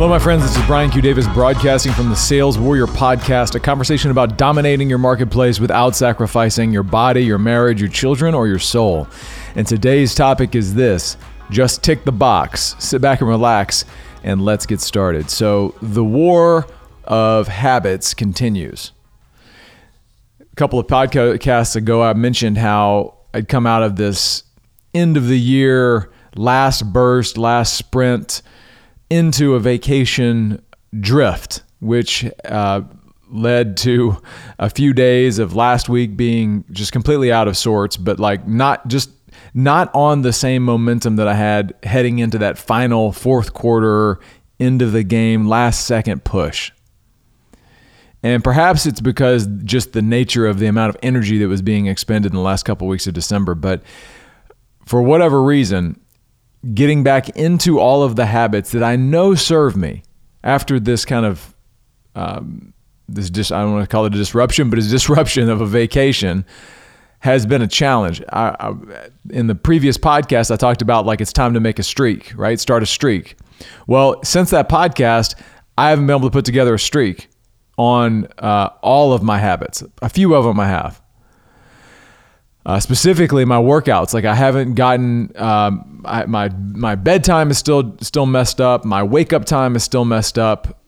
Hello, my friends. This is Brian Q. Davis broadcasting from the Sales Warrior Podcast, a conversation about dominating your marketplace without sacrificing your body, your marriage, your children, or your soul. And today's topic is this just tick the box, sit back and relax, and let's get started. So, the war of habits continues. A couple of podcasts ago, I mentioned how I'd come out of this end of the year, last burst, last sprint into a vacation drift, which uh, led to a few days of last week being just completely out of sorts, but like not just not on the same momentum that I had heading into that final fourth quarter end of the game last second push. And perhaps it's because just the nature of the amount of energy that was being expended in the last couple of weeks of December, but for whatever reason, getting back into all of the habits that I know serve me after this kind of um, this just I don't want to call it a disruption, but it's a disruption of a vacation has been a challenge. I, I, in the previous podcast, I talked about like it's time to make a streak, right? Start a streak. Well, since that podcast, I haven't been able to put together a streak on uh, all of my habits. A few of them I have. Uh, specifically, my workouts. Like I haven't gotten um, I, my my bedtime is still still messed up. My wake up time is still messed up.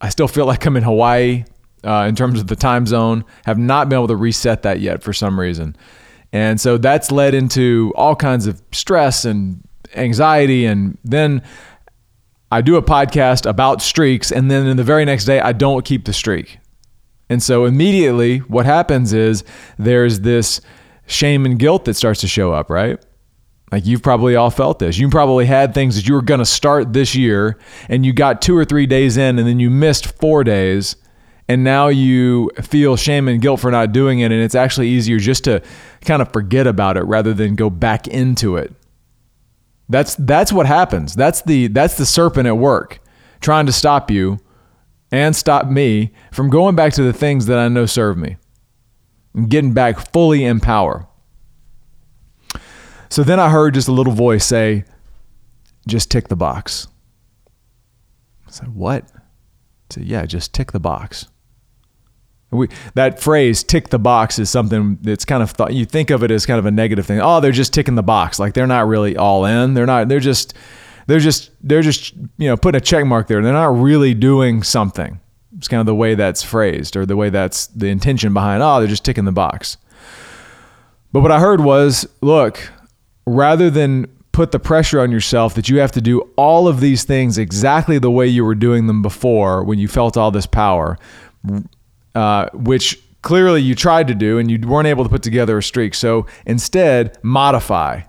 I still feel like I'm in Hawaii uh, in terms of the time zone. Have not been able to reset that yet for some reason, and so that's led into all kinds of stress and anxiety. And then I do a podcast about streaks, and then in the very next day, I don't keep the streak. And so immediately, what happens is there's this shame and guilt that starts to show up, right? Like you've probably all felt this. You probably had things that you were going to start this year and you got two or three days in and then you missed four days and now you feel shame and guilt for not doing it. And it's actually easier just to kind of forget about it rather than go back into it. That's, that's what happens. That's the, that's the serpent at work trying to stop you and stop me from going back to the things that I know serve me getting back fully in power. So then I heard just a little voice say, just tick the box. I said, what? I said, yeah, just tick the box. We, that phrase tick the box is something that's kind of thought you think of it as kind of a negative thing oh they're just ticking the box like they're not really all in they're not they're just they're just they're just you know putting a check mark there they're not really doing something it's kind of the way that's phrased or the way that's the intention behind, oh, they're just ticking the box. But what I heard was look, rather than put the pressure on yourself that you have to do all of these things exactly the way you were doing them before when you felt all this power, uh, which clearly you tried to do and you weren't able to put together a streak. So instead, modify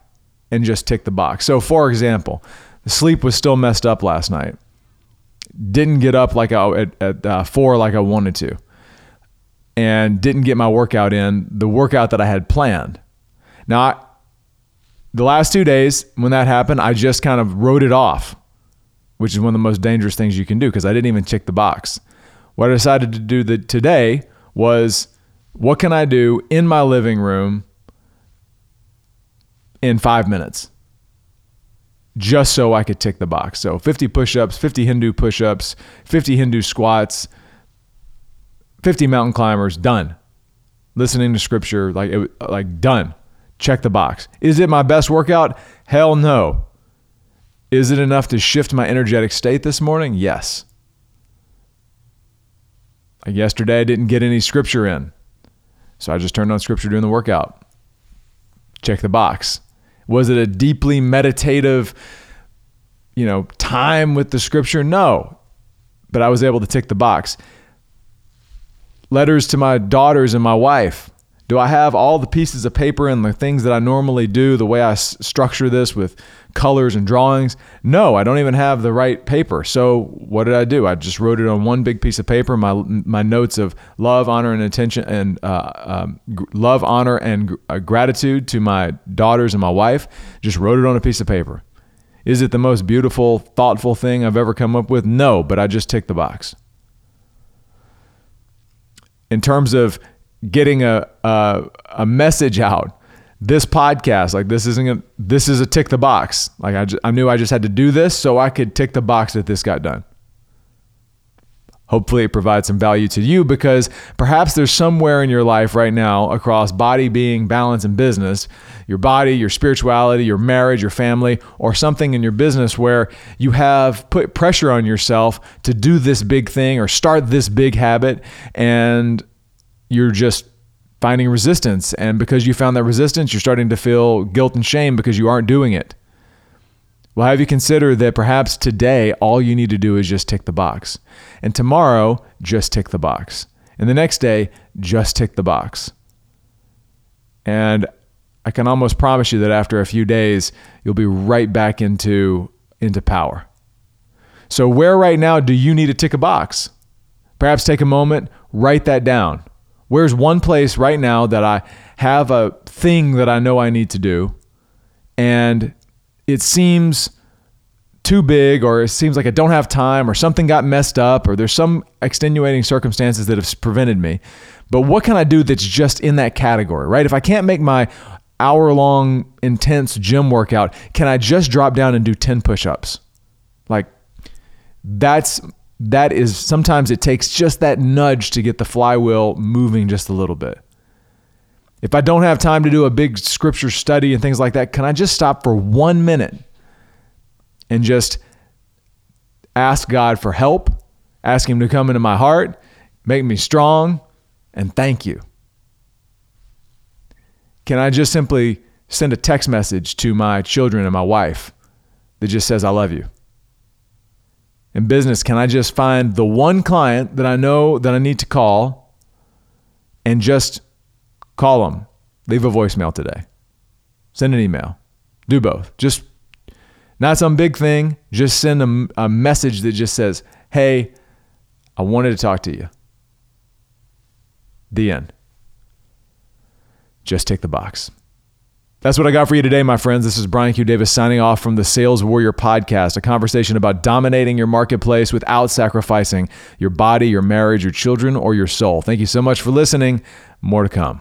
and just tick the box. So, for example, the sleep was still messed up last night didn't get up like I, at, at uh, four like I wanted to, and didn't get my workout in the workout that I had planned. Now, I, the last two days when that happened, I just kind of wrote it off, which is one of the most dangerous things you can do because I didn't even check the box. What I decided to do the, today was what can I do in my living room in five minutes? Just so I could tick the box. So 50 push ups, 50 Hindu push ups, 50 Hindu squats, 50 mountain climbers, done. Listening to scripture, like, it, like done. Check the box. Is it my best workout? Hell no. Is it enough to shift my energetic state this morning? Yes. Like yesterday, I didn't get any scripture in. So I just turned on scripture during the workout. Check the box. Was it a deeply meditative, you know, time with the scripture? No. But I was able to tick the box. Letters to my daughters and my wife. Do I have all the pieces of paper and the things that I normally do, the way I s- structure this with colors and drawings? No, I don't even have the right paper. So what did I do? I just wrote it on one big piece of paper. My my notes of love, honor, and attention, and uh, um, g- love, honor, and uh, gratitude to my daughters and my wife. Just wrote it on a piece of paper. Is it the most beautiful, thoughtful thing I've ever come up with? No, but I just ticked the box. In terms of getting a, a, a message out. This podcast, like this isn't a, this is a tick the box. Like I, just, I knew I just had to do this so I could tick the box that this got done. Hopefully, it provides some value to you because perhaps there's somewhere in your life right now across body, being, balance, and business your body, your spirituality, your marriage, your family, or something in your business where you have put pressure on yourself to do this big thing or start this big habit and you're just finding resistance. And because you found that resistance, you're starting to feel guilt and shame because you aren't doing it. Well, have you considered that perhaps today all you need to do is just tick the box? And tomorrow, just tick the box. And the next day, just tick the box. And I can almost promise you that after a few days, you'll be right back into, into power. So, where right now do you need to tick a box? Perhaps take a moment, write that down. Where's one place right now that I have a thing that I know I need to do, and it seems too big or it seems like I don't have time or something got messed up or there's some extenuating circumstances that have prevented me. But what can I do that's just in that category, right? If I can't make my hour long intense gym workout, can I just drop down and do 10 push ups? Like that's that is sometimes it takes just that nudge to get the flywheel moving just a little bit. If I don't have time to do a big scripture study and things like that, can I just stop for one minute and just ask God for help, ask Him to come into my heart, make me strong, and thank you? Can I just simply send a text message to my children and my wife that just says, I love you? In business, can I just find the one client that I know that I need to call and just Call them. Leave a voicemail today. Send an email. Do both. Just not some big thing. Just send a, a message that just says, Hey, I wanted to talk to you. The end. Just tick the box. That's what I got for you today, my friends. This is Brian Q. Davis signing off from the Sales Warrior Podcast, a conversation about dominating your marketplace without sacrificing your body, your marriage, your children, or your soul. Thank you so much for listening. More to come.